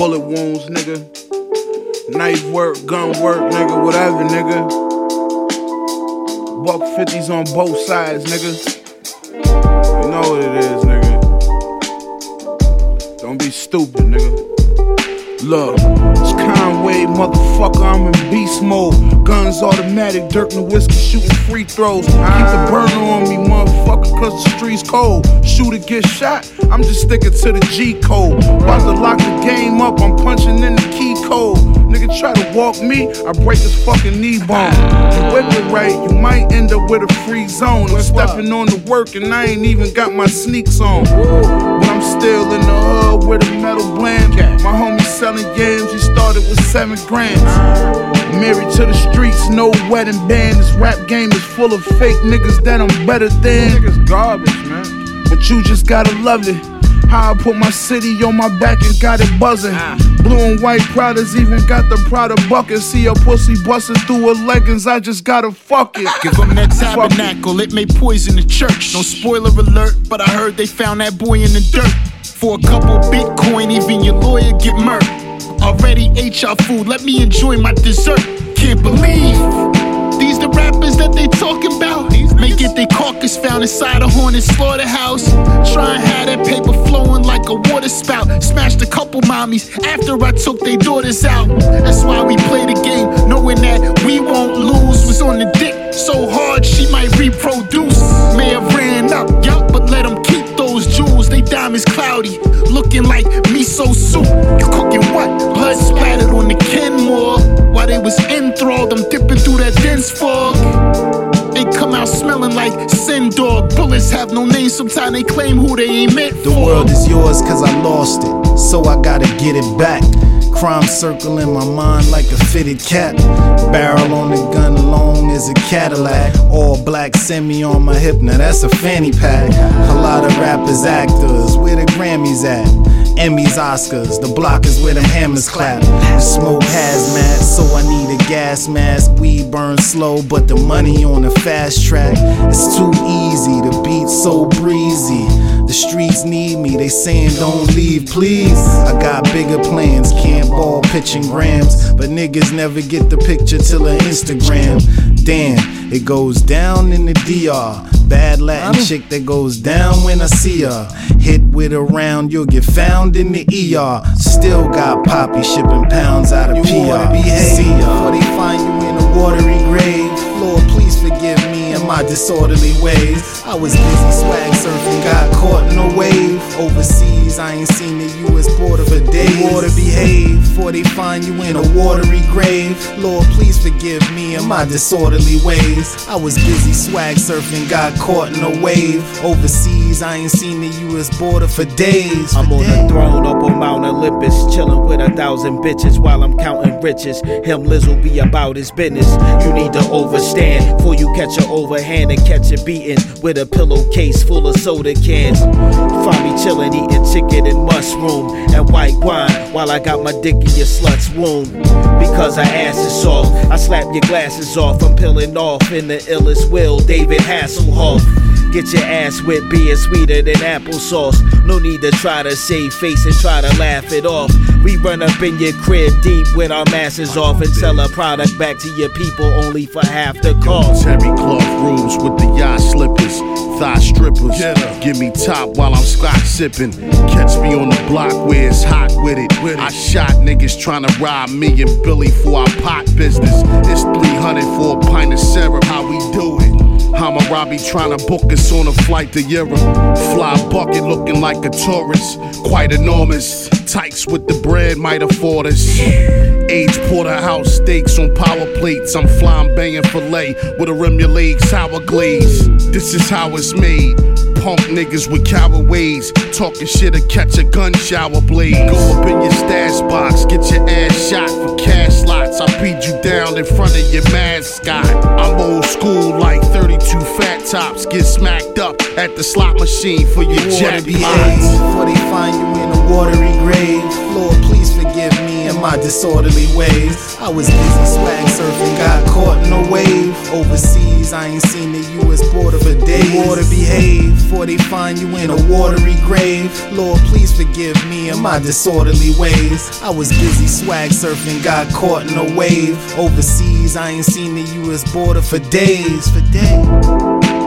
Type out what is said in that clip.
bullet wounds, nigga. Knife work, gun work, nigga, whatever, nigga. Buck 50s on both sides, nigga. You know what it is, nigga. Don't be stupid, nigga. Look, it's Motherfucker, I'm in beast mode. Guns automatic, Dirk whiskey, shooting free throws. Keep the burner on me, motherfucker, cause the streets cold. Shooter get shot, I'm just sticking to the G code. About to lock the game up, I'm punching in the key code. Nigga try to walk me, I break his fucking knee bone. You whip it right, you might end up with a free zone. I'm stepping on the work and I ain't even got my sneaks on. But I'm still in the hood with a metal blend. My homie selling he started with seven grams. Married to the streets, no wedding band. This rap game is full of fake niggas that I'm better than. Niggas garbage, man. But you just gotta love it. How I put my city on my back and got it buzzing. Ah. Blue and white Pradas even got the Prada bucket. See a pussy busting through her leggings, I just gotta fuck it. Give them that tabernacle, it may poison the church. No spoiler alert, but I heard they found that boy in the dirt. For a couple Bitcoin, even your lawyer get murked. Already ate y'all food, let me enjoy my dessert. Can't believe these the rappers that they talking about. May get their carcass found inside a haunted slaughterhouse. Try and have that paper flowing like a water spout. Smashed a couple mommies after I took their daughters out. That's why we play the game, knowing that we won't lose. Was on the dick so hard she might reproduce. May have ran up, yup, but let them keep those jewels. They diamonds cloudy, looking like miso soup. Sometimes they claim who they ain't meant The world is yours cause I lost it, so I gotta get it back. Crime circle in my mind like a fitted cap. Barrel on the gun long as a Cadillac. All black semi on my hip, now that's a fanny pack. A lot of rappers, actors, where the Grammys at? Emmys, Oscars, the block is where them hammers clap. The smoke hazmat, so I need a gas mask. Weed burns slow, but the money on the fast track. It's too easy, the beat's so breezy. The streets need me, they saying don't leave, please. I got bigger plans, can't ball pitching grams. But niggas never get the picture till a Instagram. Damn, it goes down in the DR. Bad Latin chick that goes down when I see her. Hit with a round, you'll get found in the ER. Still got Poppy shipping pounds out of You PR. wanna behave See ya. Before they find you in a watery grave. Lord, please forgive and my disorderly ways. I was busy swag surfing, got caught in a wave. Overseas, I ain't seen the US border for days. Oughta behave before they find you in a watery grave. Lord, please forgive me and my disorderly ways. I was busy swag surfing, got caught in a wave. Overseas, I ain't seen the US border for days. I'm on days. a throne up on thousand bitches while I'm counting riches. Him Liz will be about his business. You need to overstand before you catch a overhand and catch a beating with a pillowcase full of soda cans. Find me chilling, eating chicken and mushroom and white wine while I got my dick in your slut's womb. Because I ass is soft, I slap your glasses off. I'm peeling off in the illest will, David Hasselhoff. Get your ass whipped, being sweeter than applesauce. No need to try to save face and try to laugh it off. We run up in your crib deep with our masses off and sell our product back to your people only for half the cost. Terry cloth rooms with the yacht slippers, thigh strippers. Give me top while I'm scotch sipping. Catch me on the block where it's hot with it. I shot niggas trying to rob me and Billy for our pot business. It's 300 for a pint of syrup. How we do it? Hammurabi trying to book us on a flight to Europe. Fly bucket looking like a tourist, quite enormous. Tights with the bread might afford us. Age porterhouse steaks on power plates. I'm flying banging filet with a rim sour glaze. This is how it's made. Punk niggas with coward ways. Talking shit to catch a gun shower blade. Go up in your stash box, get your ass shot for cash slots. I beat you down in front of your mascot. I'm old school like 32 fat tops. Get smacked up at the slot machine for your You behave before they find you in a watery grave. Lord, please forgive me and my disorderly ways. I was busy swag surfing, got caught in a wave. Overseas. I ain't seen the U.S. border for behave before they find you in a watery grave. Lord, please forgive me and my disorderly ways. I was busy swag surfing, got caught in a wave. Overseas, I ain't seen the U.S. border for days. For days.